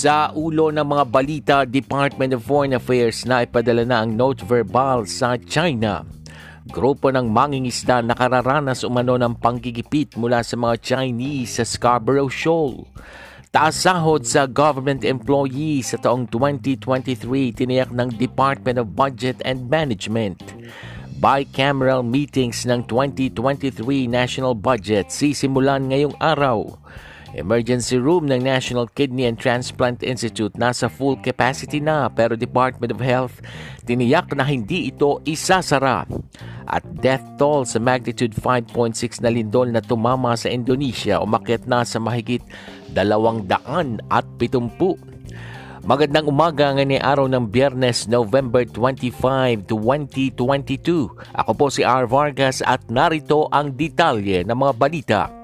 Sa ulo ng mga balita, Department of Foreign Affairs na ipadala na ang note verbal sa China. Grupo ng mangingisda nakararanas umano ng panggigipit mula sa mga Chinese sa Scarborough Shoal. Taas sahod sa government employees sa taong 2023 tiniyak ng Department of Budget and Management. Bicameral meetings ng 2023 national budget sisimulan ngayong araw. Emergency room ng National Kidney and Transplant Institute nasa full capacity na pero Department of Health tiniyak na hindi ito isasara. At death toll sa magnitude 5.6 na lindol na tumama sa Indonesia umakit na sa mahigit 270. Magandang umaga ngayon araw ng Biyernes, November 25, 2022. Ako po si R. Vargas at narito ang detalye ng mga balita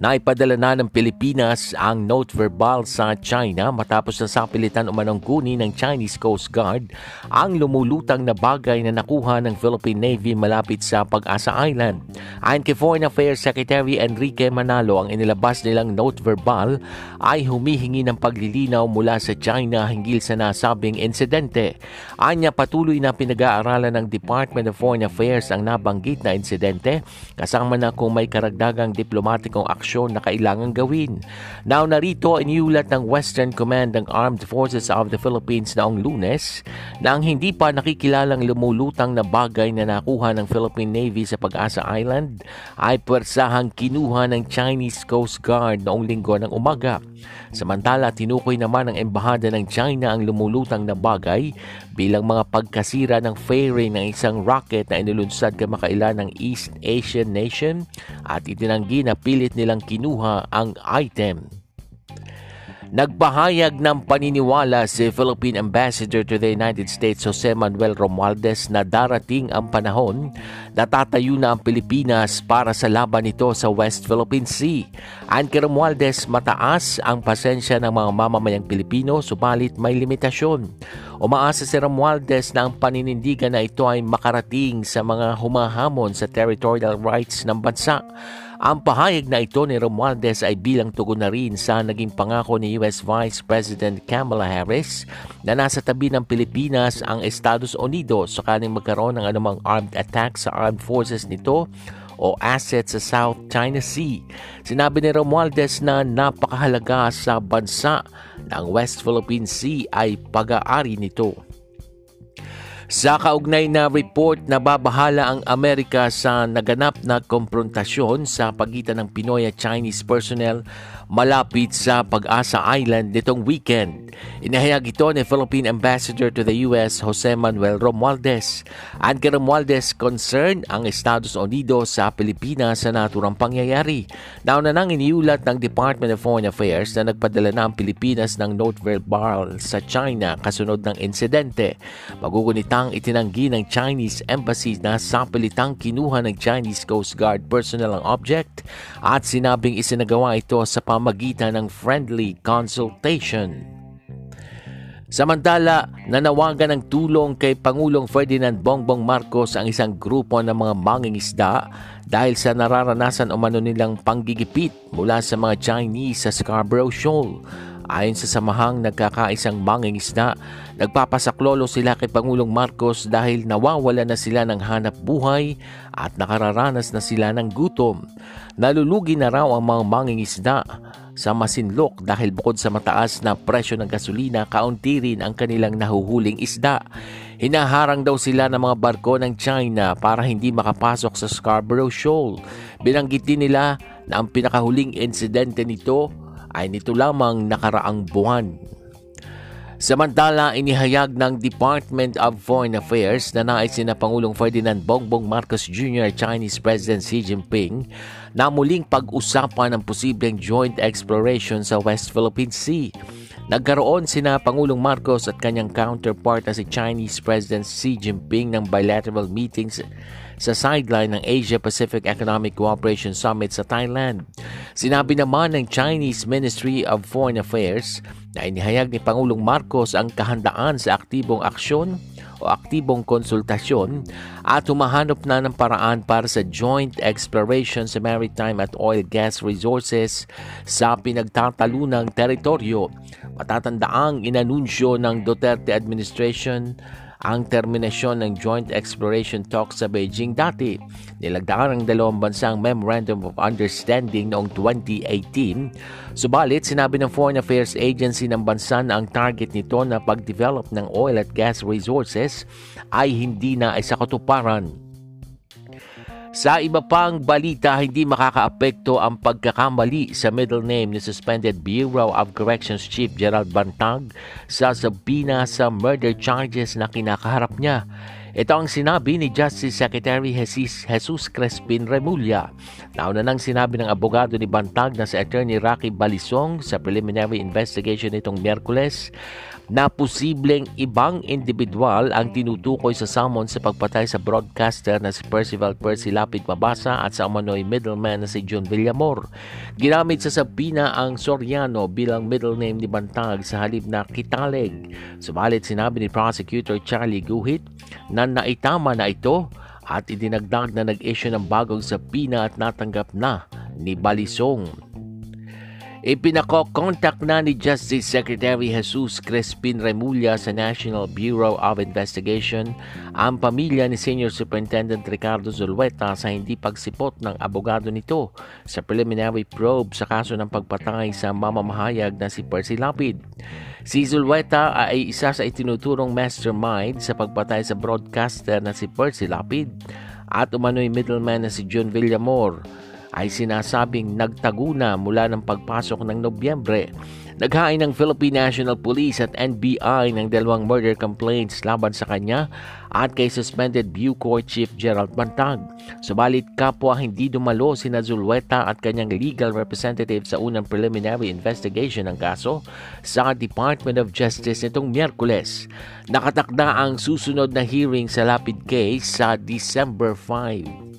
Naipadala na ng Pilipinas ang note verbal sa China matapos na sapilitan umanong kunin ng Chinese Coast Guard ang lumulutang na bagay na nakuha ng Philippine Navy malapit sa Pag-asa Island. Ayon kay Foreign Affairs Secretary Enrique Manalo, ang inilabas nilang note verbal ay humihingi ng paglilinaw mula sa China hinggil sa nasabing insidente. Anya patuloy na pinag-aaralan ng Department of Foreign Affairs ang nabanggit na insidente kasama na kung may karagdagang diplomatikong aksyon aksyon na kailangang gawin. Now narito iniulat ng Western Command ng Armed Forces of the Philippines noong lunes na ang hindi pa nakikilalang lumulutang na bagay na nakuha ng Philippine Navy sa Pag-asa Island ay pwersahang kinuha ng Chinese Coast Guard noong linggo ng umaga. Samantala, tinukoy naman ng Embahada ng China ang lumulutang na bagay bilang mga pagkasira ng fairing ng isang rocket na inulunsad kamakailan ng East Asian nation at itinanggi na pilit nilang kinuha ang item. Nagpahayag ng paniniwala si Philippine Ambassador to the United States Jose Manuel Romualdez na darating ang panahon na tatayo na ang Pilipinas para sa laban nito sa West Philippine Sea. Ayon kay Romualdez, mataas ang pasensya ng mga mamamayang Pilipino subalit may limitasyon. Umaasa si Romualdez na ang paninindigan na ito ay makarating sa mga humahamon sa territorial rights ng bansa. Ang pahayag na ito ni Romualdez ay bilang tugon na rin sa naging pangako ni US Vice President Kamala Harris na nasa tabi ng Pilipinas ang Estados Unidos sakaling magkaroon ng anumang armed attack sa armed forces nito o assets sa South China Sea. Sinabi ni Romualdez na napakahalaga sa bansa ng West Philippine Sea ay pag-aari nito. Sa kaugnay na report na babahala ang Amerika sa naganap na komprontasyon sa pagitan ng Pinoy at Chinese personnel malapit sa Pag-asa Island nitong weekend. Inahayag ito ni Philippine Ambassador to the US Jose Manuel Romualdez. Ang kay Romualdez concern ang Estados Unidos sa Pilipinas sa naturang pangyayari. Nauna nang iniulat ng Department of Foreign Affairs na nagpadala na ang Pilipinas ng note verbal sa China kasunod ng insidente. Magugunitang itinanggi ng Chinese Embassy na sapilitang kinuha ng Chinese Coast Guard personnel ang object at sinabing isinagawa ito sa pam pamamagitan ng friendly consultation. Samantala, nanawagan ng tulong kay Pangulong Ferdinand Bongbong Marcos ang isang grupo ng mga mangingisda dahil sa nararanasan umano nilang panggigipit mula sa mga Chinese sa Scarborough Shoal. Ayon sa samahang nagkakaisang mangingisda, nagpapasaklolo sila kay Pangulong Marcos dahil nawawala na sila ng hanap buhay at nakararanas na sila ng gutom. Nalulugi na raw ang mga mangingisda sa Masinlok dahil bukod sa mataas na presyo ng gasolina, kaunti rin ang kanilang nahuhuling isda. Hinaharang daw sila ng mga barko ng China para hindi makapasok sa Scarborough Shoal. Binanggit din nila na ang pinakahuling insidente nito ay nito lamang nakaraang buwan. Samantala, inihayag ng Department of Foreign Affairs na nais na Pangulong Ferdinand Bongbong Marcos Jr. Chinese President Xi Jinping na muling pag-usapan ng posibleng joint exploration sa West Philippine Sea. Nagkaroon sina Pangulong Marcos at kanyang counterpart na si Chinese President Xi Jinping ng bilateral meetings sa sideline ng Asia-Pacific Economic Cooperation Summit sa Thailand. Sinabi naman ng Chinese Ministry of Foreign Affairs na inihayag ni Pangulong Marcos ang kahandaan sa aktibong aksyon o aktibong konsultasyon at humahanap na ng paraan para sa joint exploration sa maritime at oil gas resources sa pinagtatalunang teritoryo. Matatandaang inanunsyo ng Duterte administration ang terminasyon ng joint exploration talks sa Beijing dati. Nilagdaan ng dalawang bansang Memorandum of Understanding noong 2018. Subalit, sinabi ng Foreign Affairs Agency ng bansa na ang target nito na pag-develop ng oil at gas resources ay hindi na ay katuparan. Sa iba pang balita, hindi makakaapekto ang pagkakamali sa middle name ni suspended Bureau of Corrections Chief Gerald Bantag sa sabina sa murder charges na kinakaharap niya. Ito ang sinabi ni Justice Secretary Jesus, Jesus Crespin Remulla. Nauna nang sinabi ng abogado ni Bantag na si Attorney Rocky Balisong sa preliminary investigation nitong Miyerkules na posibleng ibang individual ang tinutukoy sa summon sa pagpatay sa broadcaster na si Percival Percy Lapid Mabasa at sa umano'y middleman na si John Villamor. Ginamit sa sabina ang Soriano bilang middle name ni Bantag sa halip na Kitaleg. Subalit sinabi ni Prosecutor Charlie Guhit na naitama na ito at idinagdag na nag-issue ng bagong sabina at natanggap na ni Balisong. Ipinako-contact na ni Justice Secretary Jesus Crespin Remulla sa National Bureau of Investigation ang pamilya ni Senior Superintendent Ricardo Zulueta sa hindi pagsipot ng abogado nito sa preliminary probe sa kaso ng pagpatay sa mamamahayag na si Percy Lapid. Si Zulueta ay isa sa itinuturong mastermind sa pagpatay sa broadcaster na si Percy Lapid at umano'y middleman na si John Villamor ay sinasabing nagtago na mula ng pagpasok ng Nobyembre. Naghain ng Philippine National Police at NBI ng dalawang murder complaints laban sa kanya at kay suspended Bucor Chief Gerald Bantag. Subalit kapwa hindi dumalo si Nazulweta at kanyang legal representative sa unang preliminary investigation ng kaso sa Department of Justice nitong Miyerkules. Nakatakda ang susunod na hearing sa lapid case sa December 5.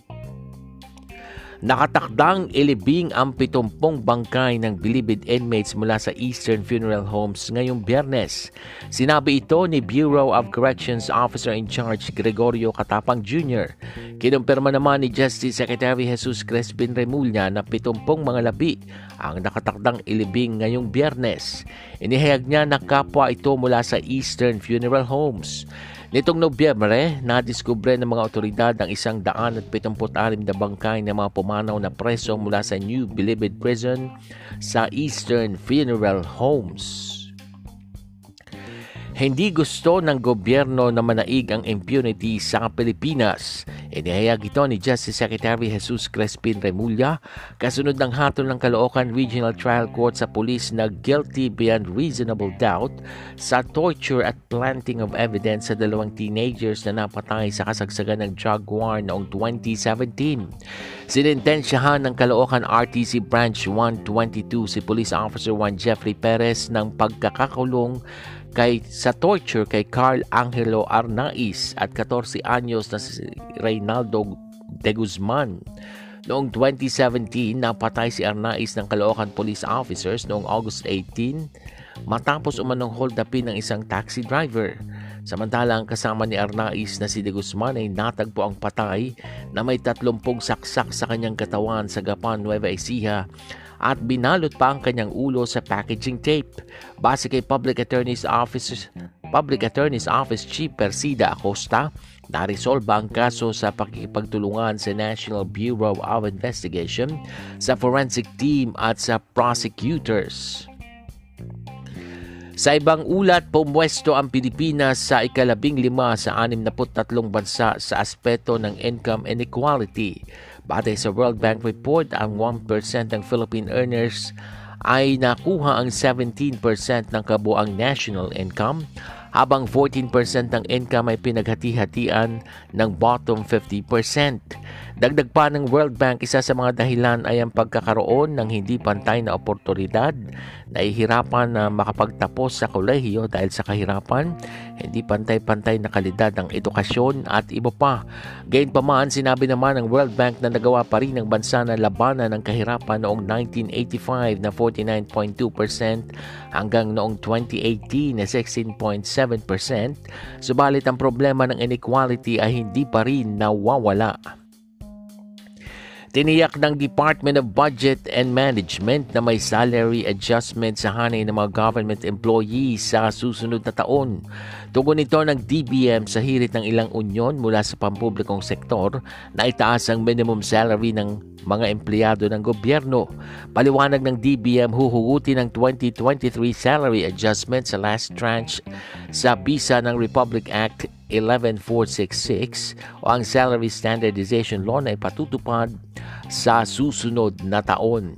Nakatakdang ilibing ang 70 bangkay ng bilibid inmates mula sa Eastern Funeral Homes ngayong biyernes. Sinabi ito ni Bureau of Corrections Officer in Charge Gregorio Katapang Jr. Kinumpirma naman ni Justice Secretary Jesus Crespin Remulla na 70 mga labi ang nakatakdang ilibing ngayong biyernes. Inihayag niya na kapwa ito mula sa Eastern Funeral Homes. Nitong Nobyembre, nadiskubre ng mga otoridad ang isang daan at 76 na bangkay ng mga pumanaw na preso mula sa New Bilibid Prison sa Eastern Funeral Homes. Hindi gusto ng gobyerno na manaig ang impunity sa Pilipinas. Inihayag ito ni Justice Secretary Jesus Crespin Remulla kasunod ng hatol ng Caloocan Regional Trial Court sa pulis na guilty beyond reasonable doubt sa torture at planting of evidence sa dalawang teenagers na napatay sa kasagsagan ng drug war noong 2017. Sinintensyahan ng Caloocan RTC Branch 122 si Police Officer 1 Jeffrey Perez ng pagkakakulong kay sa torture kay Carl Angelo Arnaiz at 14 anyos na si Reynaldo de Guzman. Noong 2017, napatay si Arnaiz ng Caloocan Police Officers noong August 18 matapos umanong hold upin ng isang taxi driver. Samantalang kasama ni Arnaiz na si De Guzman ay natagpo ang patay na may 30 saksak sa kanyang katawan sa Gapan, Nueva Ecija at binalot pa ang kanyang ulo sa packaging tape. Base kay Public Attorney's Office, Public Attorney's Office Chief Persida Acosta, naresolba ang kaso sa pakikipagtulungan sa National Bureau of Investigation, sa forensic team at sa prosecutors. Sa ibang ulat, pumwesto ang Pilipinas sa ikalabing lima sa 63 bansa sa aspeto ng income inequality. Batay sa World Bank report, ang 1% ng Philippine earners ay nakuha ang 17% ng kabuang national income habang 14% ng income ay pinaghati-hatian ng bottom 50%. Dagdag pa ng World Bank, isa sa mga dahilan ay ang pagkakaroon ng hindi pantay na oportunidad, nahihirapan na makapagtapos sa kolehiyo dahil sa kahirapan, hindi pantay-pantay na kalidad ng edukasyon at iba pa. Gayunpaman, sinabi naman ng World Bank na nagawa pa rin ng bansa na labanan ng kahirapan noong 1985 na 49.2% hanggang noong 2018 na 16.7%, subalit ang problema ng inequality ay hindi pa rin nawawala. Tiniyak ng Department of Budget and Management na may salary adjustment sa hanay ng mga government employees sa susunod na taon. Tugon ito ng DBM sa hirit ng ilang unyon mula sa pampublikong sektor na itaas ang minimum salary ng mga empleyado ng gobyerno. Paliwanag ng DBM huhugutin ng 2023 salary adjustment sa last tranche sa bisa ng Republic Act 11466 o ang Salary Standardization Law na ipatutupad sa susunod na taon.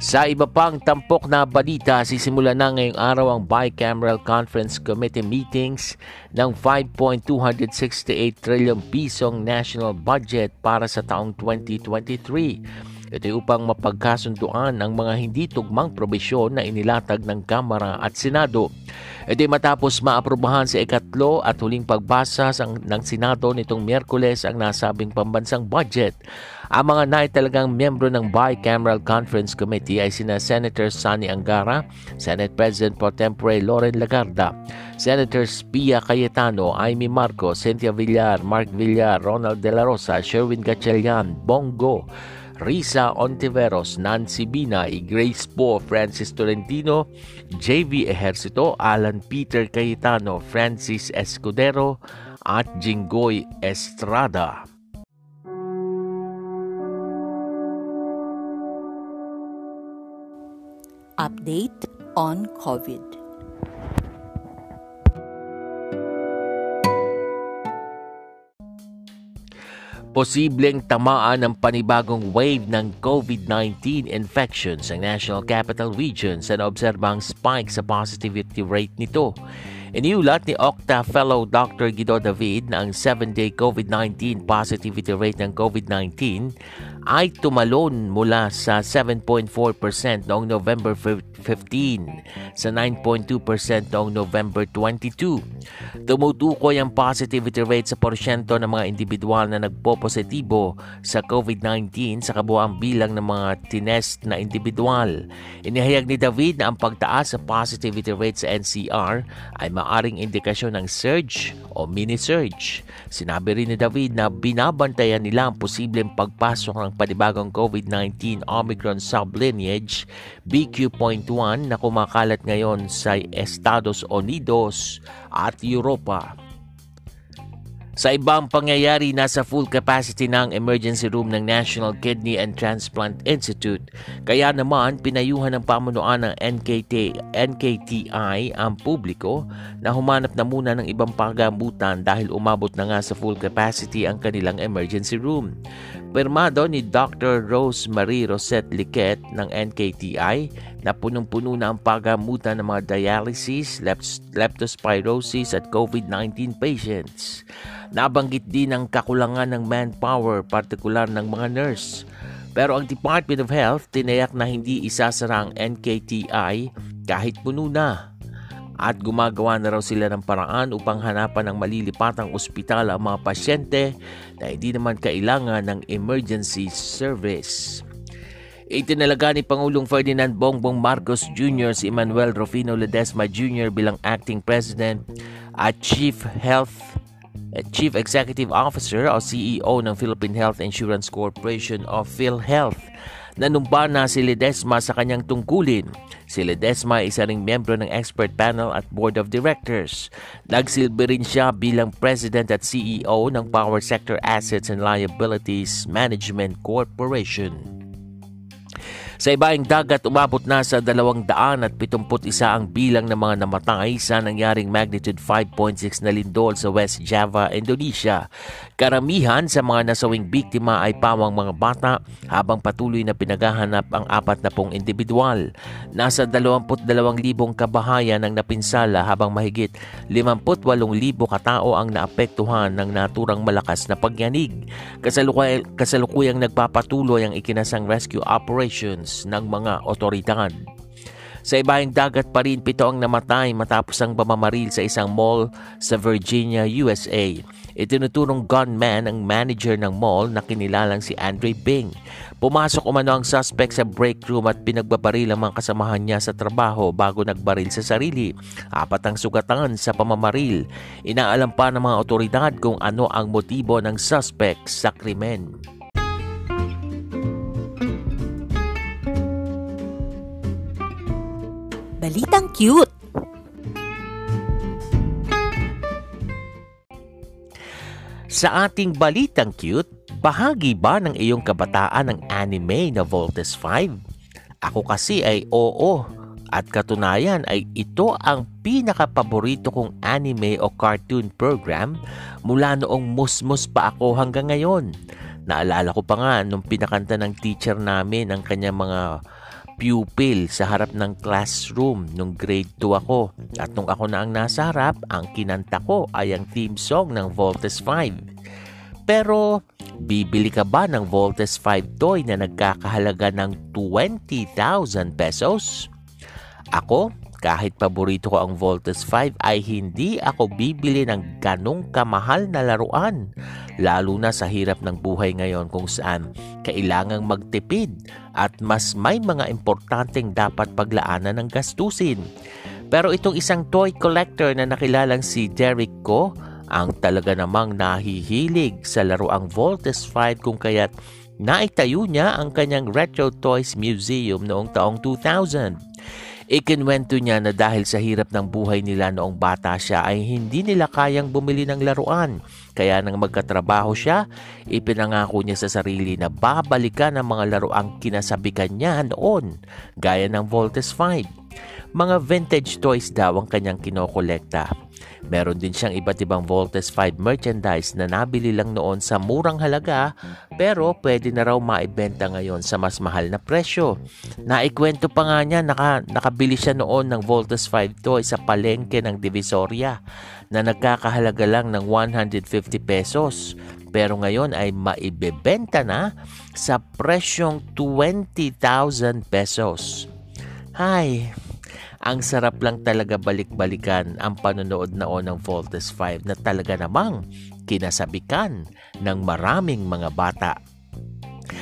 Sa iba pang tampok na balita, sisimula na ngayong araw ang Bicameral Conference Committee meetings ng 5.268 trillion pisong national budget para sa taong 2023. Ito upang mapagkasunduan ang mga hindi tugmang probisyon na inilatag ng Kamara at Senado. Ito matapos maaprubahan sa ikatlo at huling pagbasa ng Senado nitong Miyerkules ang nasabing pambansang budget. Ang mga naitalagang miyembro ng Bicameral Conference Committee ay sina Senator Sonny Angara, Senate President Pro Tempore Loren Lagarda, Senators Pia Cayetano, Amy Marcos, Cynthia Villar, Mark Villar, Ronald De La Rosa, Sherwin Gatchalian, Bongo, Risa Ontiveros, Nancy Binay, Grace Po, Francis Tolentino, JV Ejercito, Alan Peter Cayetano, Francis Escudero, at Jinggoy Estrada. Update on COVID. Posibleng tamaan ng panibagong wave ng COVID-19 infections ang National Capital Region sa naobserbang spike sa positivity rate nito. Iniulat ni Okta Fellow Dr. Guido David na ang 7-day COVID-19 positivity rate ng COVID-19 ay tumalon mula sa 7.4% noong November 15 sa 9.2% noong November 22. Tumutukoy ang positivity rate sa porsyento ng mga individual na nagpo-positibo sa COVID-19 sa kabuang bilang ng mga tinest na individual. Inihayag ni David na ang pagtaas sa positivity rate sa NCR ay maaring indikasyon ng surge o mini-surge. Sinabi rin ni David na binabantayan nila ang posibleng pagpasok ng panibagong COVID-19 Omicron sublineage BQ.1 na kumakalat ngayon sa Estados Unidos at Europa. Sa ibang pangyayari, nasa full capacity ang emergency room ng National Kidney and Transplant Institute. Kaya naman, pinayuhan ng pamunuan ng NKT, NKTI ang publiko na humanap na muna ng ibang pagamutan dahil umabot na nga sa full capacity ang kanilang emergency room. Permado ni Dr. Rose Marie Rosette Liquet ng NKTI na punong-puno na ang pagamutan ng mga dialysis, leptospirosis at COVID-19 patients. Nabanggit din ang kakulangan ng manpower, partikular ng mga nurse. Pero ang Department of Health tinayak na hindi isasara ang NKTI kahit puno na. At gumagawa na raw sila ng paraan upang hanapan ng malilipatang ospital ang mga pasyente na hindi naman kailangan ng emergency service. Itinalaga ni Pangulong Ferdinand Bongbong Marcos Jr. si Emmanuel Rufino Ledesma Jr. bilang acting president at chief health Chief Executive Officer o CEO ng Philippine Health Insurance Corporation of PhilHealth. Nanumba na si Ledesma sa kanyang tungkulin. Si Ledesma ay isa ring miyembro ng expert panel at board of directors. Nagsilbi rin siya bilang president at CEO ng Power Sector Assets and Liabilities Management Corporation. Sa ibaing dagat, umabot na sa 271 ang bilang ng mga namatay sa nangyaring magnitude 5.6 na lindol sa West Java, Indonesia. Karamihan sa mga nasawing biktima ay pawang mga bata habang patuloy na pinagahanap ang apat na pong individual. Nasa 22,000 kabahayan ang napinsala habang mahigit 58,000 katao ang naapektuhan ng naturang malakas na pagyanig. Kasalukay, kasalukuyang nagpapatuloy ang ikinasang rescue operations ng mga otoridad. Sa ibahing dagat pa rin pito ang namatay matapos ang pamamaril sa isang mall sa Virginia, USA. Itinuturong gunman ang manager ng mall na kinilalang si Andre Bing. Pumasok umano ang suspect sa break room at pinagbabaril ang mga kasamahan niya sa trabaho bago nagbaril sa sarili. Apat ang sugatan sa pamamaril. Inaalam pa ng mga otoridad kung ano ang motibo ng suspect sa krimen. Balitang cute! Sa ating balitang cute, bahagi ba ng iyong kabataan ng anime na Voltes 5? Ako kasi ay oo. At katunayan ay ito ang pinakapaborito kong anime o cartoon program mula noong musmus pa ako hanggang ngayon. Naalala ko pa nga nung pinakanta ng teacher namin ang kanyang mga pupil sa harap ng classroom nung grade 2 ako. At nung ako na ang nasa harap, ang kinanta ko ay ang theme song ng Voltes 5. Pero, bibili ka ba ng Voltes 5 toy na nagkakahalaga ng 20,000 pesos? Ako, kahit paborito ko ang Voltes 5 ay hindi ako bibili ng ganong kamahal na laruan. Lalo na sa hirap ng buhay ngayon kung saan kailangang magtipid at mas may mga importanteng dapat paglaanan ng gastusin. Pero itong isang toy collector na nakilalang si Derek Ko ang talaga namang nahihilig sa laruang Voltes 5 kung kaya't naitayo niya ang kanyang Retro Toys Museum noong taong 2000. Ikinwento niya na dahil sa hirap ng buhay nila noong bata siya ay hindi nila kayang bumili ng laruan. Kaya nang magkatrabaho siya, ipinangako niya sa sarili na babalikan ang mga laruang kinasabikan niya noon, gaya ng Voltes 5. Mga vintage toys daw ang kanyang kinokolekta. Meron din siyang iba't ibang Voltes 5 merchandise na nabili lang noon sa murang halaga pero pwede na raw maibenta ngayon sa mas mahal na presyo. Naikwento pa nga niya naka, nakabili siya noon ng Voltes 5 toy sa palengke ng Divisoria na nagkakahalaga lang ng 150 pesos pero ngayon ay maibebenta na sa presyong 20,000 pesos. Hay, ang sarap lang talaga balik-balikan ang panonood noon ng Voltes 5 na talaga namang kinasabikan ng maraming mga bata.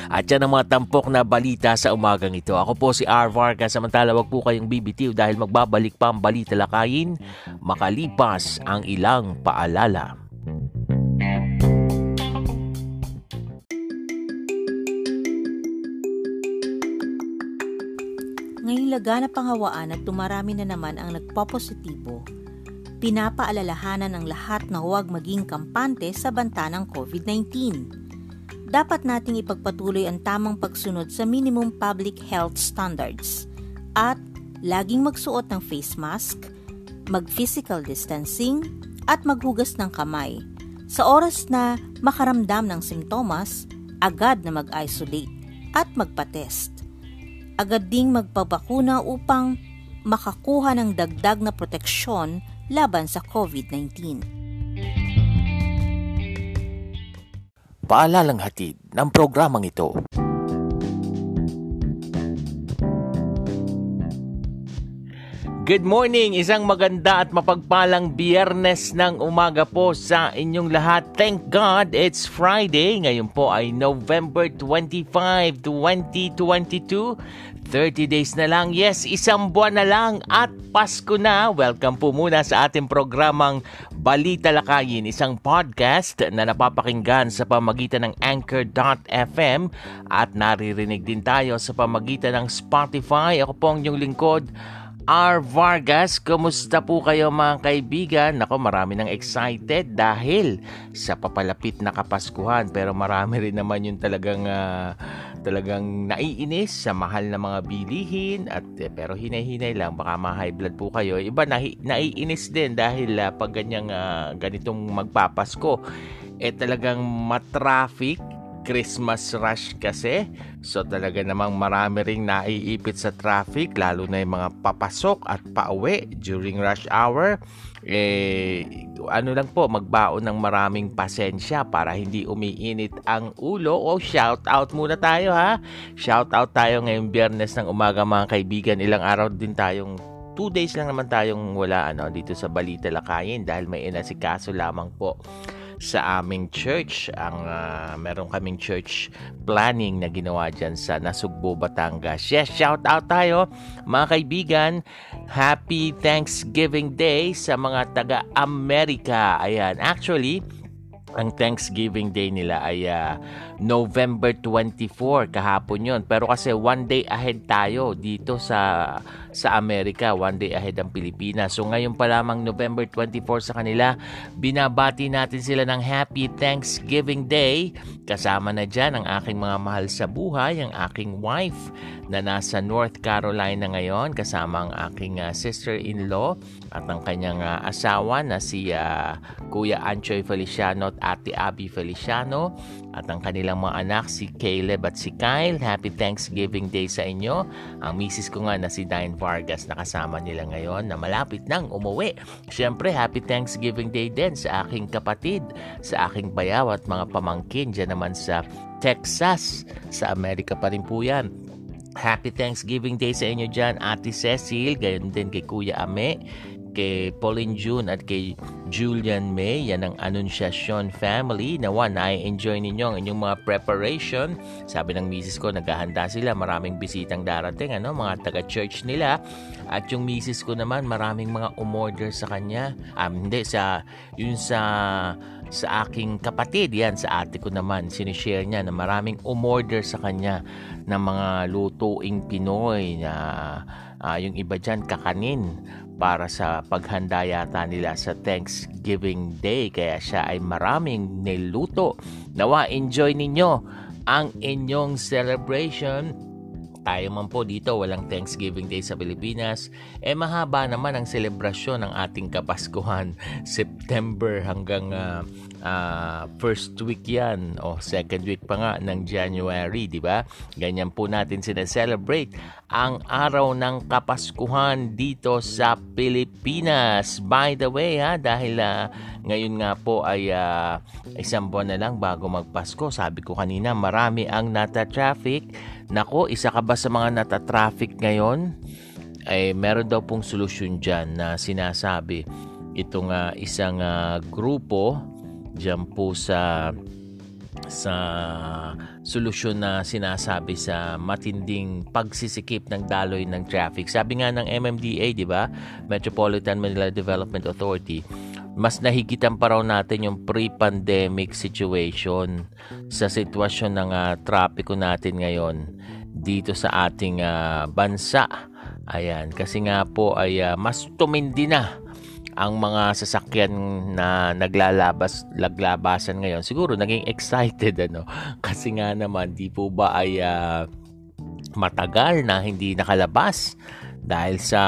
At yan ang mga tampok na balita sa umagang ito. Ako po si R. Vargas. Samantala wag po kayong BBTV dahil magbabalik pa ang balita lakayin makalipas ang ilang paalala. Ngayong laganap ang hawaan at tumarami na naman ang nagpopositibo, pinapaalalahanan ng lahat na huwag maging kampante sa banta ng COVID-19. Dapat nating ipagpatuloy ang tamang pagsunod sa minimum public health standards at laging magsuot ng face mask, mag-physical distancing, at maghugas ng kamay. Sa oras na makaramdam ng simptomas, agad na mag-isolate at magpa-test agad ding magpabakuna upang makakuha ng dagdag na proteksyon laban sa COVID-19. Paalalang hatid ng programang ito. Good morning! Isang maganda at mapagpalang biyernes ng umaga po sa inyong lahat. Thank God it's Friday. Ngayon po ay November 25, 2022. 30 days na lang. Yes, isang buwan na lang at Pasko na. Welcome po muna sa ating programang Balita Lakayin, isang podcast na napapakinggan sa pamagitan ng Anchor.fm at naririnig din tayo sa pamagitan ng Spotify. Ako po ang inyong lingkod, R. Vargas. Kumusta po kayo mga kaibigan? Nako, marami nang excited dahil sa papalapit na Kapaskuhan. Pero marami rin naman yung talagang uh, talagang naiinis sa mahal na mga bilihin at eh, pero hinay-hinay lang baka ma-high blood po kayo. Iba nahi, naiinis din dahil uh, pag ganyang uh, ganitong magpapasko eh talagang matraffic Christmas rush kasi. So talaga namang marami ring naiipit sa traffic lalo na yung mga papasok at pauwi during rush hour. Eh, ano lang po, magbaon ng maraming pasensya para hindi umiinit ang ulo. O oh, shout out muna tayo ha. Shout out tayo ngayong biyernes ng umaga mga kaibigan. Ilang araw din tayong two days lang naman tayong wala ano dito sa Balita Lakayin dahil may inasikaso lamang po sa aming church. Ang uh, meron kaming church planning na ginawa dyan sa Nasugbo, Batangas. Yes, shout out tayo mga kaibigan. Happy Thanksgiving Day sa mga taga-Amerika. Ayan, actually, ang Thanksgiving Day nila ay uh, November 24 kahapon yon pero kasi one day ahead tayo dito sa sa Amerika one day ahead ang Pilipinas. So ngayon pa lamang November 24 sa kanila binabati natin sila ng Happy Thanksgiving Day. Kasama na dyan ang aking mga mahal sa buhay ang aking wife na nasa North Carolina ngayon kasama ang aking uh, sister-in-law at ang kanyang uh, asawa na si uh, Kuya Anchoy Feliciano at Ate Abby Feliciano at ang kanilang mga anak si Caleb at si Kyle. Happy Thanksgiving Day sa inyo. Ang misis ko nga na si Diane Vargas na kasama nila ngayon na malapit nang umuwi. Siyempre, Happy Thanksgiving Day din sa aking kapatid, sa aking bayaw at mga pamangkin dyan naman sa Texas. Sa Amerika pa rin po yan. Happy Thanksgiving Day sa inyo dyan, Ate Cecil, gayon din kay Kuya Ame, kay Pauline June at kay Julian May. Yan ang Anunciacion family. Nawa, na-enjoy ninyo ang inyong mga preparation. Sabi ng misis ko, naghahanda sila. Maraming bisitang darating, ano, mga taga-church nila. At yung misis ko naman, maraming mga umorder sa kanya. Um, hindi, sa, yun sa sa aking kapatid, yan sa ate ko naman, sinishare niya na maraming umorder sa kanya ng mga lutuing Pinoy na uh, yung iba dyan kakanin para sa paghanda yata nila sa Thanksgiving Day kaya siya ay maraming niluto. Nawa enjoy ninyo ang inyong celebration tayo man po dito walang Thanksgiving Day sa Pilipinas, eh mahaba naman ang selebrasyon ng ating Kapaskuhan. September hanggang uh, uh, first week yan o second week pa nga ng January, di ba? Ganyan po natin sineselebrate ang araw ng Kapaskuhan dito sa Pilipinas. By the way, ha, dahil uh, ngayon nga po ay uh, isang buwan na lang bago magpasko. Sabi ko kanina, marami ang nata-traffic Nako, isa ka ba sa mga nata-traffic ngayon? Ay meron daw pong solusyon dyan na sinasabi itong uh, isang uh, grupo dyan po sa sa solusyon na sinasabi sa matinding pagsisikip ng daloy ng traffic. Sabi nga ng MMDA, di ba? Metropolitan Manila Development Authority, mas nahigitan pa raw natin yung pre-pandemic situation sa sitwasyon ng uh, trapiko natin ngayon dito sa ating uh, bansa. Ayan, kasi nga po ay uh, mas tumindi na ang mga sasakyan na naglalabas laglabasan ngayon siguro naging excited ano kasi nga naman di po ba ay uh, matagal na hindi nakalabas dahil sa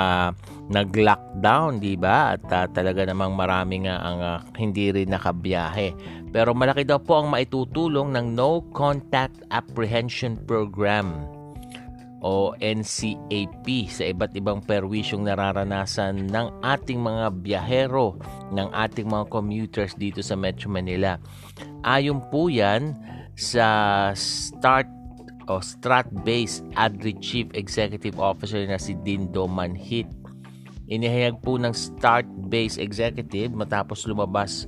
nag-lockdown di ba at uh, talaga namang marami nga ang uh, hindi rin nakabiyahe pero malaki daw po ang maitutulong ng no contact apprehension program o NCAP sa iba't ibang perwisyong nararanasan ng ating mga biyahero, ng ating mga commuters dito sa Metro Manila. Ayon po yan sa Start o Strat-based ADRI Chief Executive Officer na si Dindo Manhit. Inihayag po ng Start-based Executive matapos lumabas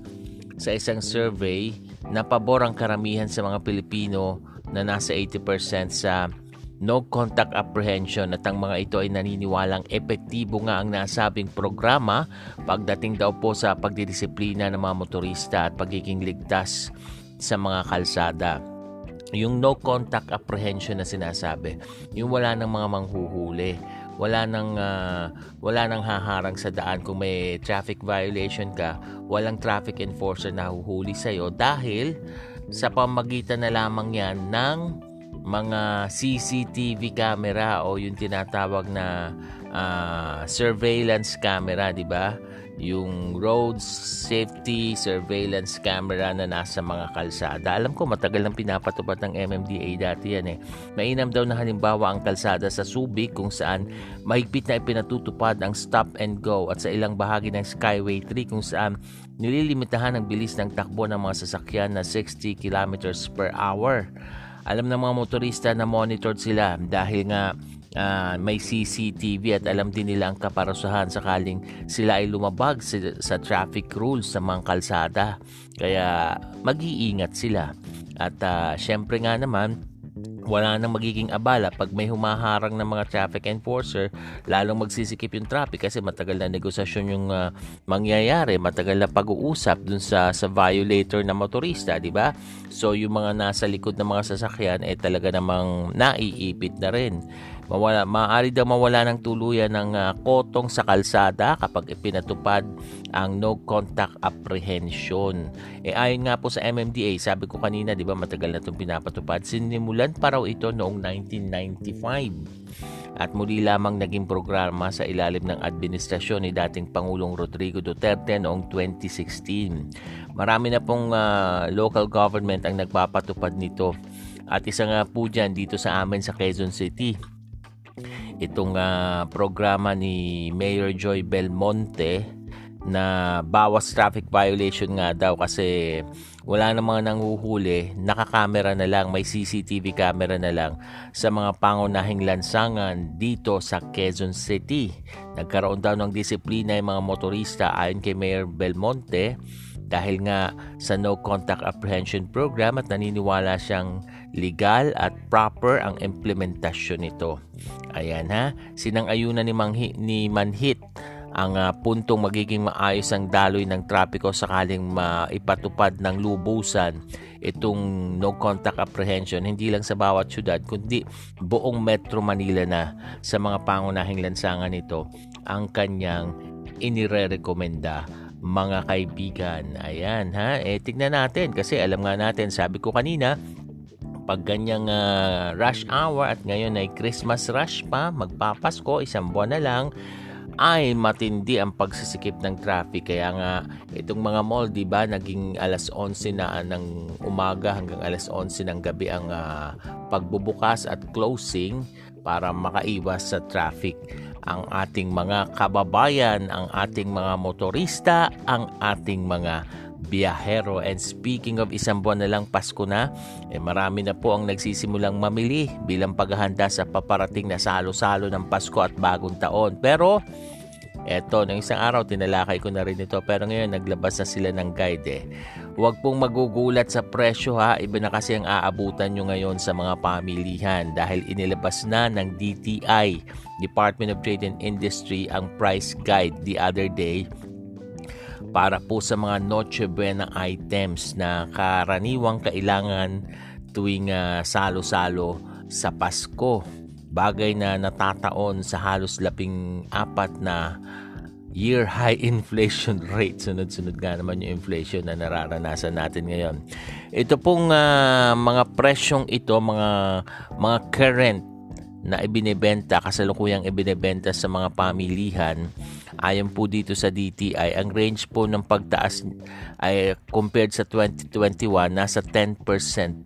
sa isang survey na pabor ang karamihan sa mga Pilipino na nasa 80% sa no contact apprehension at ang mga ito ay naniniwalang epektibo nga ang nasabing programa pagdating daw po sa pagdidisiplina ng mga motorista at pagiging ligtas sa mga kalsada. Yung no contact apprehension na sinasabi, yung wala ng mga manghuhuli, wala nang uh, wala nang haharang sa daan kung may traffic violation ka, walang traffic enforcer na huhuli sa iyo dahil sa pamagitan na lamang 'yan ng mga CCTV camera o yung tinatawag na uh, surveillance camera, 'di ba? Yung road safety surveillance camera na nasa mga kalsada. Alam ko matagal nang pinapatupad ng MMDA dati yan eh. Mainam daw na halimbawa ang kalsada sa Subic kung saan mahigpit na ipinatutupad ang stop and go at sa ilang bahagi ng Skyway 3 kung saan nililimitahan ang bilis ng takbo ng mga sasakyan na 60 km per hour. Alam ng mga motorista na monitored sila dahil nga uh, may CCTV at alam din nila ang kaparusahan sakaling sila ay lumabag sa, sa traffic rules sa mga kalsada. Kaya mag-iingat sila. At uh, syempre nga naman, wala nang magiging abala pag may humaharang ng mga traffic enforcer lalong magsisikip yung traffic kasi matagal na negosasyon yung uh, mangyayari matagal na pag-uusap dun sa sa violator na motorista di ba so yung mga nasa likod ng mga sasakyan eh talaga namang naiipit na rin Mawala, maaari daw mawala ng tuluyan ng uh, kotong sa kalsada kapag ipinatupad ang no contact apprehension. E ayon nga po sa MMDA, sabi ko kanina, 'di ba, matagal na 'tong pinapatupad. Sinimulan pa raw ito noong 1995 at muli lamang naging programa sa ilalim ng administrasyon ni dating Pangulong Rodrigo Duterte noong 2016. Marami na pong uh, local government ang nagpapatupad nito. At isa nga po dyan dito sa amin sa Quezon City itong uh, programa ni Mayor Joy Belmonte na bawas traffic violation nga daw kasi wala namang nanguhuli, nakakamera na lang, may CCTV camera na lang sa mga pangunahing lansangan dito sa Quezon City. Nagkaroon daw ng disiplina yung mga motorista ayon kay Mayor Belmonte dahil nga sa no contact apprehension program at naniniwala siyang legal at proper ang implementasyon nito. Ayan ha, sinang-ayunan ni, Manghi, ni Manhit ang uh, puntong magiging maayos ang daloy ng trapiko sakaling maipatupad ng lubusan itong no contact apprehension hindi lang sa bawat syudad kundi buong Metro Manila na sa mga pangunahing lansangan nito ang kanyang inirerekomenda mga kaibigan. Ayan ha, eh tignan natin kasi alam nga natin sabi ko kanina pag ganyang uh, rush hour at ngayon ay Christmas rush pa, magpapasko, isang buwan na lang, ay matindi ang pagsisikip ng traffic. Kaya nga, itong mga mall, di ba, naging alas 11 na ng umaga hanggang alas 11 ng gabi ang uh, pagbubukas at closing para makaiwas sa traffic ang ating mga kababayan, ang ating mga motorista, ang ating mga biyahero. And speaking of isang buwan na lang Pasko na, eh marami na po ang nagsisimulang mamili bilang paghahanda sa paparating na salo-salo ng Pasko at bagong taon. Pero Eto, nung isang araw tinalakay ko na rin ito pero ngayon naglabas na sila ng guide eh. Huwag pong magugulat sa presyo ha, iba na kasi ang aabutan nyo ngayon sa mga pamilihan dahil inilabas na ng DTI, Department of Trade and Industry, ang price guide the other day para po sa mga Noche Buena items na karaniwang kailangan tuwing uh, salo-salo sa Pasko. Bagay na natataon sa halos laping apat na year high inflation rate. Sunod-sunod nga naman yung inflation na nararanasan natin ngayon. Ito pong uh, mga presyong ito, mga mga current na ibinebenta, kasalukuyang ibinebenta sa mga pamilihan Ayon po dito sa DTI, ang range po ng pagtaas ay compared sa 2021 nasa 10%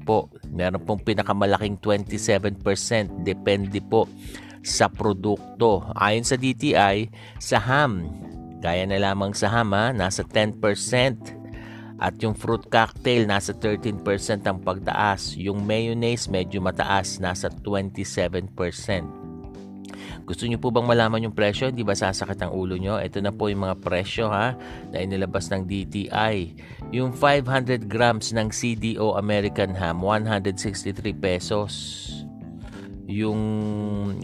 po. Meron pong pinakamalaking 27%. Depende po sa produkto. Ayon sa DTI, sa ham, gaya na lamang sa ham ha, nasa 10%. At yung fruit cocktail, nasa 13% ang pagtaas. Yung mayonnaise, medyo mataas, nasa 27%. Gusto niyo po bang malaman yung presyo? Hindi ba sasakit ang ulo nyo? Ito na po yung mga presyo ha na inilabas ng DTI. Yung 500 grams ng CDO American Ham, 163 pesos. Yung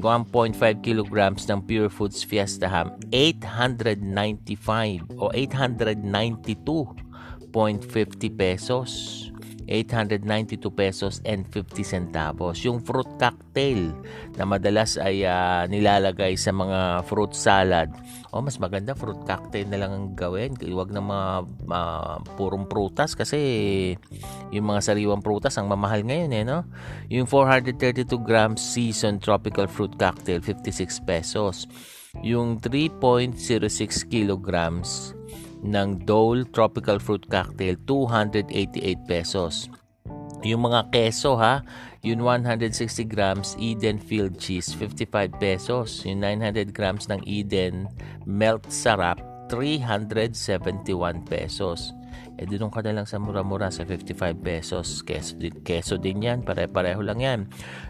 1.5 kilograms ng Pure Foods Fiesta Ham, 895 o 892.50 pesos. 892 pesos and 50 centavos. Yung fruit cocktail na madalas ay uh, nilalagay sa mga fruit salad. O oh, mas maganda fruit cocktail na lang ang gawin. Huwag na mga uh, purong prutas kasi yung mga sariwang prutas ang mamahal ngayon eh no. Yung 432 grams seasoned tropical fruit cocktail 56 pesos. Yung 3.06 kilograms ng Dole Tropical Fruit Cocktail 288 pesos. Yung mga keso ha, yung 160 grams Eden Field Cheese 55 pesos. Yung 900 grams ng Eden Melt Sarap 371 pesos. Eh doon ka na lang sa mura-mura sa 55 pesos. Keso din, keso din yan, pare-pareho lang yan.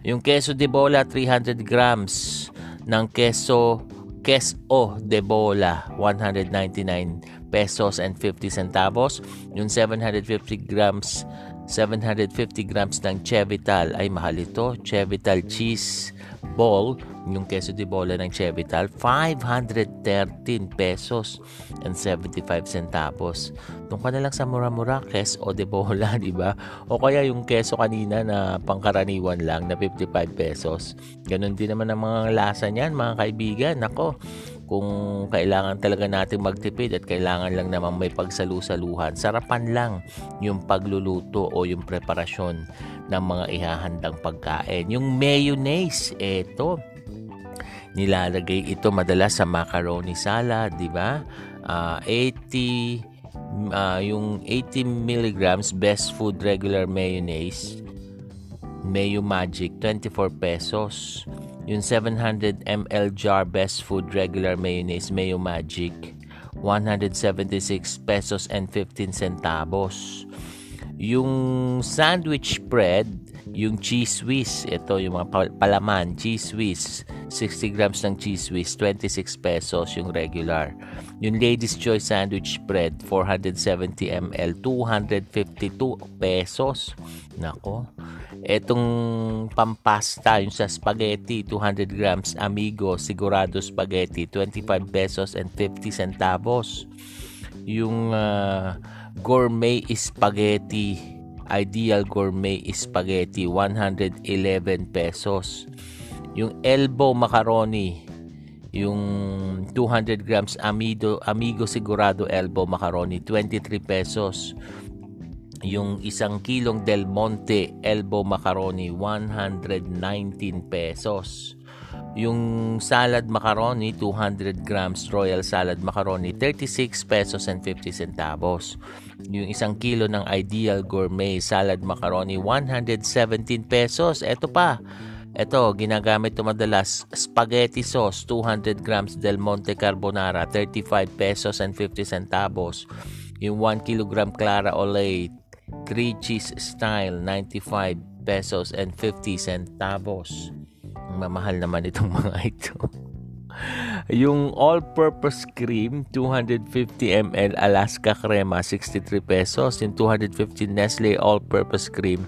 Yung keso de bola 300 grams ng keso Queso de Bola 199 pesos and 50 centavos. Yung 750 grams 750 grams ng Chevital ay mahal ito. Chevital cheese ball, yung queso de bola ng Chevital, 513 pesos and 75 centavos. Doon ka na lang sa mura-mura, queso de bola, di ba? O kaya yung queso kanina na pangkaraniwan lang na 55 pesos. Ganon din naman ang mga lasa niyan, mga kaibigan. Nako, kung kailangan talaga natin magtipid at kailangan lang naman may pagsalu-saluhan, sarapan lang yung pagluluto o yung preparasyon ng mga ihahandang pagkain. Yung mayonnaise, eto, nilalagay ito madalas sa macaroni salad, di ba? Uh, 80 uh, yung 80 milligrams best food regular mayonnaise Mayo Magic 24 pesos yung 700 ml jar Best Food Regular Mayonnaise Mayo Magic 176 pesos and 15 centavos. Yung sandwich bread, yung cheese whiz, ito yung mga palaman, cheese whiz, 60 grams ng cheese whiz, 26 pesos yung regular. Yung Ladies Choice Sandwich Bread, 470 ml, 252 pesos. Nako. Etong pampasta, yung sa spaghetti, 200 grams, Amigo, Sigurado Spaghetti, 25 pesos and 50 centavos. Yung uh, gourmet spaghetti, Ideal Gourmet Spaghetti, 111 pesos. Yung elbow macaroni, yung 200 grams Amigo, Amigo Sigurado Elbow Macaroni, 23 pesos. Yung isang kilong Del Monte Elbow Macaroni, 119 pesos. Yung salad macaroni, 200 grams Royal Salad Macaroni, 36 pesos and 50 centavos. Yung isang kilo ng Ideal Gourmet Salad Macaroni, 117 pesos. Ito pa, ito, ginagamit ito madalas. Spaghetti sauce, 200 grams Del Monte Carbonara, 35 pesos and 50 centavos. Yung 1 kilogram Clara Olay, 3 cheese style, 95 pesos and 50 centavos. Mamahal naman itong mga ito. yung all-purpose cream, 250 ml Alaska Crema, 63 pesos. Yung 250 Nestle all-purpose cream,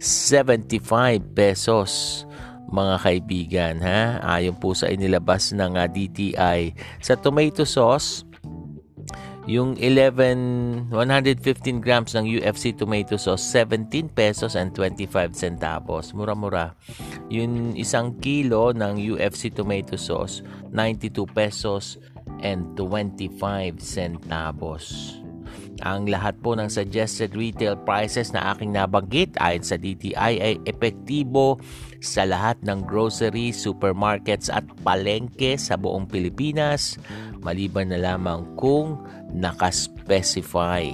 75 pesos mga kaibigan ha ayon po sa inilabas ng ah, DTI sa tomato sauce yung 11 115 grams ng UFC tomato sauce 17 pesos and 25 centavos. Mura-mura. Yung isang kilo ng UFC tomato sauce 92 pesos and 25 centavos ang lahat po ng suggested retail prices na aking nabanggit ayon sa DTI ay epektibo sa lahat ng grocery, supermarkets at palengke sa buong Pilipinas maliban na lamang kung nakaspecify.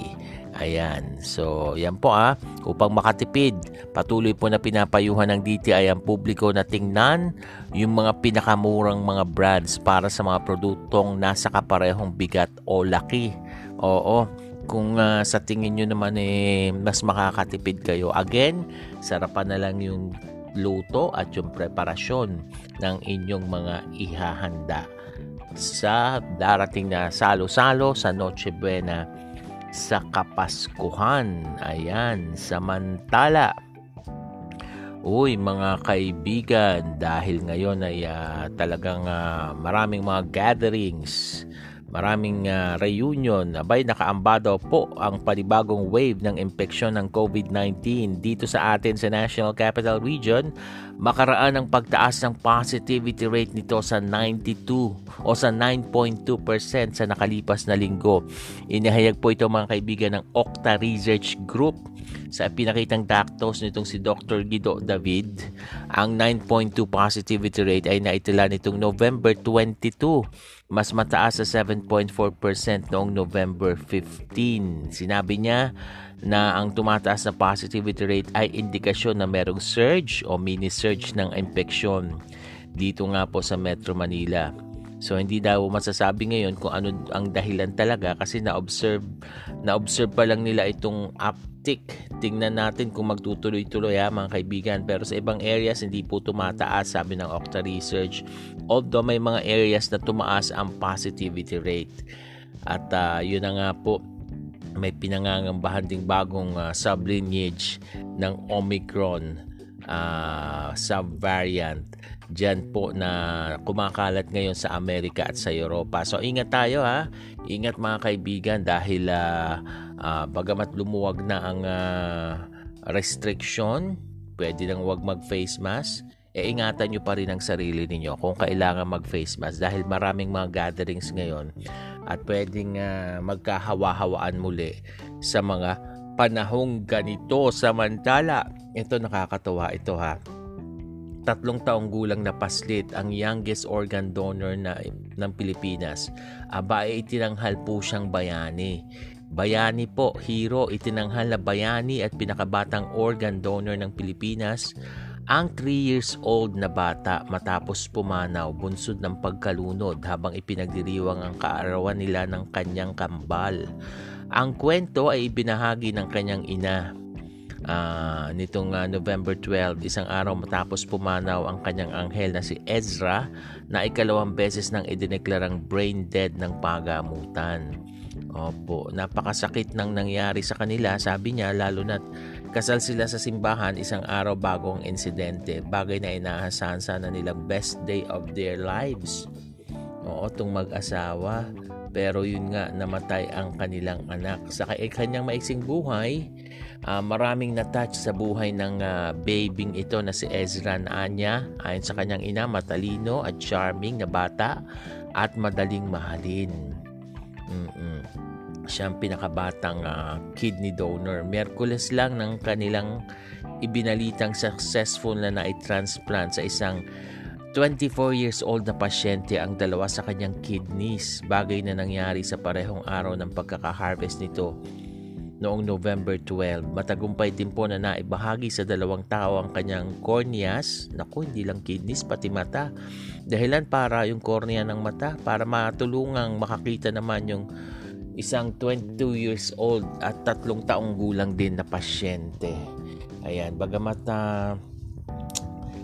Ayan. So, yan po ah. Upang makatipid, patuloy po na pinapayuhan ng DTI ang publiko na tingnan yung mga pinakamurang mga brands para sa mga produktong nasa kaparehong bigat o laki. Oo, kung uh, sa tingin nyo naman eh, mas makakatipid kayo. Again, sarapan na lang yung luto at yung preparasyon ng inyong mga ihahanda sa darating na salo-salo sa Noche Buena sa Kapaskuhan. Ayan, samantala. Uy, mga kaibigan, dahil ngayon ay uh, talagang uh, maraming mga gatherings Maraming uh, reunion. Abay, nakaambado po ang panibagong wave ng impeksyon ng COVID-19 dito sa atin sa National Capital Region. Makaraan ang pagtaas ng positivity rate nito sa 92 o sa 9.2% sa nakalipas na linggo. Inihayag po ito mga kaibigan ng Okta Research Group sa pinakitang datos nitong si Dr. Guido David, ang 9.2 positivity rate ay naitala nitong November 22 mas mataas sa 7.4% noong November 15. Sinabi niya na ang tumataas na positivity rate ay indikasyon na merong surge o mini surge ng impeksyon dito nga po sa Metro Manila. So hindi daw masasabi ngayon kung ano ang dahilan talaga kasi na-observe na-observe pa lang nila itong uptick. Tingnan natin kung magtutuloy-tuloy ha mga kaibigan. Pero sa ibang areas hindi po tumataas sabi ng Okta Research. Although may mga areas na tumaas ang positivity rate. At uh, yun na nga po may pinangangambahan ding bagong uh, sublineage ng Omicron uh, subvariant dyan po na kumakalat ngayon sa Amerika at sa Europa. So ingat tayo ha. Ingat mga kaibigan dahil uh, uh, bagamat lumuwag na ang uh, restriction, pwede nang wag mag-face mask, e ingatan nyo pa rin ang sarili ninyo kung kailangan mag-face mask dahil maraming mga gatherings ngayon at pwedeng uh, magkahawa-hawaan muli sa mga panahong ganito. Samantala, ito nakakatawa ito ha tatlong taong gulang na paslit ang youngest organ donor na, ng Pilipinas. Aba ay itinanghal po siyang bayani. Bayani po, hero, itinanghal na bayani at pinakabatang organ donor ng Pilipinas ang 3 years old na bata matapos pumanaw bunsod ng pagkalunod habang ipinagdiriwang ang kaarawan nila ng kanyang kambal. Ang kwento ay ibinahagi ng kanyang ina uh, nitong uh, November 12, isang araw matapos pumanaw ang kanyang anghel na si Ezra na ikalawang beses nang idineklarang brain dead ng pagamutan. Opo, napakasakit nang nangyari sa kanila, sabi niya, lalo na kasal sila sa simbahan isang araw bago ang insidente, bagay na inaasahan sana nilang best day of their lives. Oo, itong mag-asawa. Pero yun nga, namatay ang kanilang anak. Sa kanyang maiksing buhay, uh, maraming na-touch sa buhay ng uh, babing ito na si Ezra Anya. Ayon sa kanyang ina, matalino at charming na bata at madaling mahalin. Mm-mm. Siya ang pinakabatang uh, kidney donor. Merkules lang ng kanilang ibinalitang successful na na-transplant sa isang 24 years old na pasyente ang dalawa sa kanyang kidneys, bagay na nangyari sa parehong araw ng pagkakaharvest nito noong November 12. Matagumpay din po na naibahagi sa dalawang tao ang kanyang corneas, naku hindi lang kidneys pati mata. Dahilan para yung cornea ng mata para matulungang makakita naman yung isang 22 years old at tatlong taong gulang din na pasyente. Ayan, bagamat na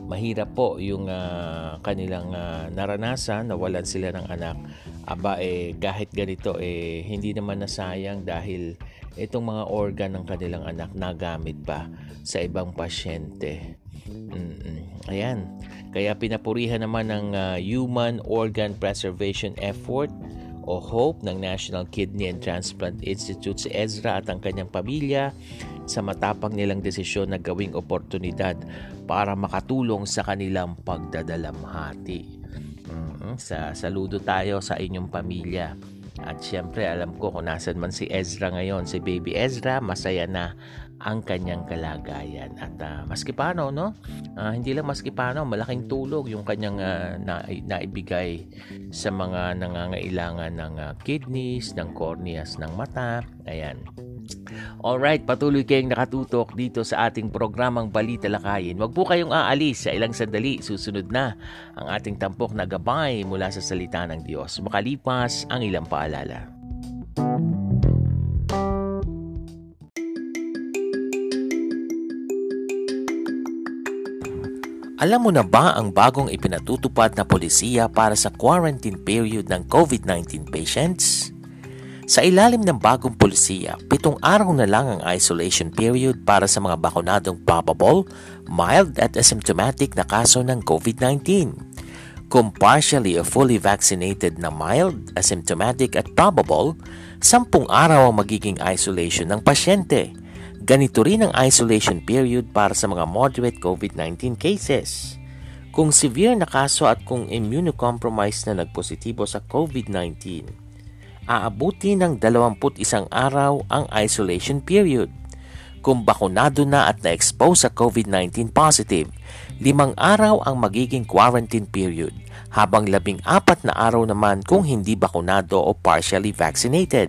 mahirap po yung uh, kanilang uh, naranasan, nawalan sila ng anak. Aba eh kahit ganito eh hindi naman nasayang dahil itong mga organ ng kanilang anak nagamit pa sa ibang pasyente. Mm-mm. Ayan. Kaya pinapurihan naman ng uh, Human Organ Preservation Effort o HOPE ng National Kidney and Transplant Institute si Ezra at ang kanyang pamilya sa matapang nilang desisyon na gawing oportunidad para makatulong sa kanilang pagdadalamhati. Mm-hmm. Sa saludo tayo sa inyong pamilya. At syempre alam ko kung nasan man si Ezra ngayon, si baby Ezra, masaya na ang kanyang kalagayan. At uh, maski paano, no? Uh, hindi lang maski paano, malaking tulong yung kanyang uh, na, naibigay sa mga nangangailangan ng uh, kidneys, ng corneas ng mata. Ayan. Alright, patuloy kayong nakatutok dito sa ating programang Balita Lakayin. Huwag po kayong aalis sa ilang sandali. Susunod na ang ating tampok na gabay mula sa salita ng Diyos. Makalipas ang ilang paalala. Alam mo na ba ang bagong ipinatutupad na polisiya para sa quarantine period ng COVID-19 patients? Sa ilalim ng bagong polisiya, pitong araw na lang ang isolation period para sa mga bakunadong probable, mild at asymptomatic na kaso ng COVID-19. Kung partially o fully vaccinated na mild, asymptomatic at probable, sampung araw ang magiging isolation ng pasyente. Ganito rin ang isolation period para sa mga moderate COVID-19 cases. Kung severe na kaso at kung immunocompromised na nagpositibo sa COVID-19, aabuti ng 21 araw ang isolation period. Kung bakunado na at na-expose sa COVID-19 positive, limang araw ang magiging quarantine period, habang labing apat na araw naman kung hindi bakunado o partially vaccinated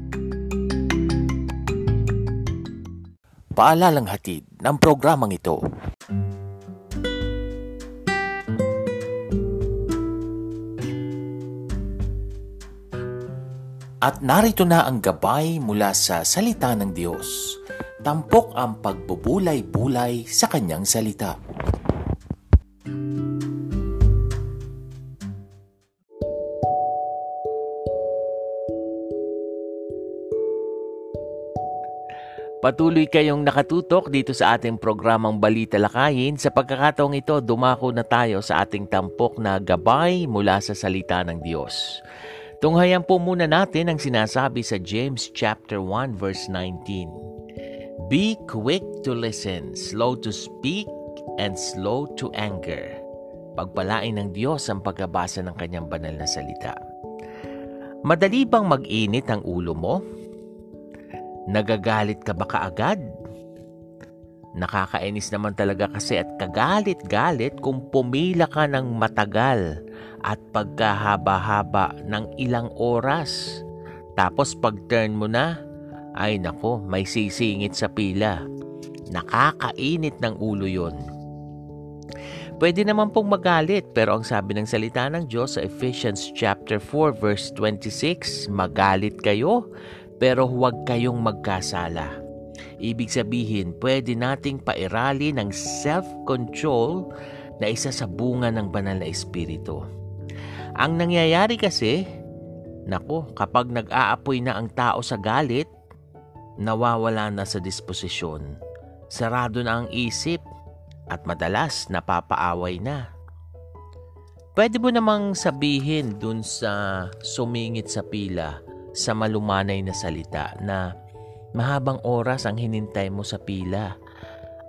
Paalalang hatid ng programang ito. At narito na ang gabay mula sa salita ng Diyos. Tampok ang pagbubulay-bulay sa kanyang salita. Patuloy kayong nakatutok dito sa ating programang Balita Lakayin. Sa pagkakataong ito, dumako na tayo sa ating tampok na gabay mula sa salita ng Diyos. Tunghayan po muna natin ang sinasabi sa James chapter 1 verse 19. Be quick to listen, slow to speak, and slow to anger. Pagpalain ng Diyos ang pagkabasa ng kanyang banal na salita. Madali bang mag-init ang ulo mo? Nagagalit ka ba kaagad? Nakakainis naman talaga kasi at kagalit-galit kung pumila ka ng matagal at pagkahaba-haba ng ilang oras. Tapos pag turn mo na, ay nako, may sisingit sa pila. Nakakainit ng ulo yon. Pwede naman pong magalit pero ang sabi ng salita ng Diyos sa Ephesians chapter 4 verse 26, magalit kayo pero huwag kayong magkasala. Ibig sabihin, pwede nating pairali ng self-control na isa sa bunga ng banal na espiritu. Ang nangyayari kasi, nako, kapag nag-aapoy na ang tao sa galit, nawawala na sa disposisyon. Sarado na ang isip at madalas napapaaway na. Pwede mo namang sabihin dun sa sumingit sa pila, sa malumanay na salita na mahabang oras ang hinintay mo sa pila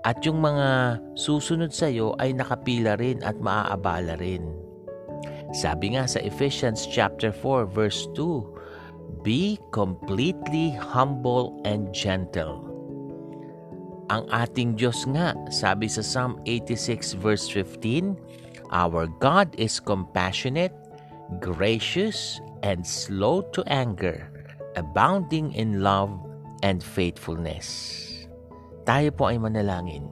at yung mga susunod sa iyo ay nakapila rin at maaabala rin. Sabi nga sa Ephesians chapter 4 verse 2, Be completely humble and gentle. Ang ating Diyos nga, sabi sa Psalm 86 verse 15, Our God is compassionate, gracious, and slow to anger, abounding in love and faithfulness. Tayo po ay manalangin.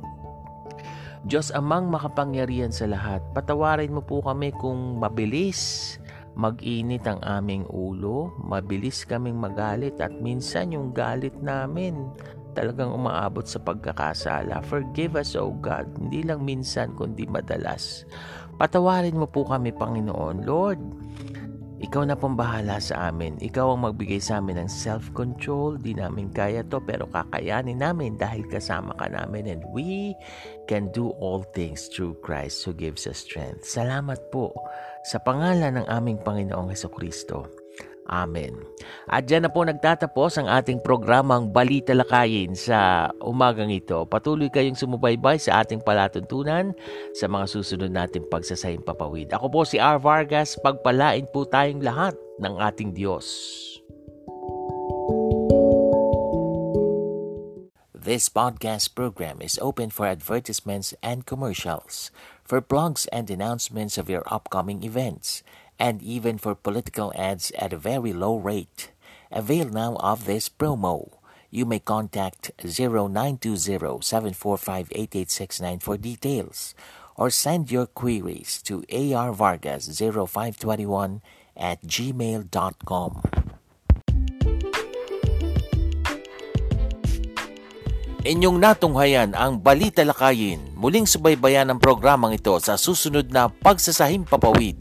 Diyos amang makapangyarihan sa lahat, patawarin mo po kami kung mabilis mag-init ang aming ulo, mabilis kaming magalit at minsan yung galit namin talagang umaabot sa pagkakasala. Forgive us, O God, hindi lang minsan kundi madalas. Patawarin mo po kami, Panginoon. Lord, ikaw na pong bahala sa amin. Ikaw ang magbigay sa amin ng self-control. Di namin kaya to pero kakayanin namin dahil kasama ka namin and we can do all things through Christ who gives us strength. Salamat po sa pangalan ng aming Panginoong Heso Kristo. Amen. At dyan na po nagtatapos ang ating programang Balita Lakayin sa umagang ito. Patuloy kayong sumubaybay sa ating palatuntunan sa mga susunod nating pagsasayang papawid. Ako po si R. Vargas. Pagpalain po tayong lahat ng ating Diyos. This podcast program is open for advertisements and commercials, for blogs and announcements of your upcoming events, and even for political ads at a very low rate. Avail now of this promo. You may contact 0920-745-8869 for details or send your queries to arvargas0521 at gmail.com. Inyong natunghayan ang Balita Lakayin. Muling subaybayan ang programang ito sa susunod na Pagsasahim Papawid.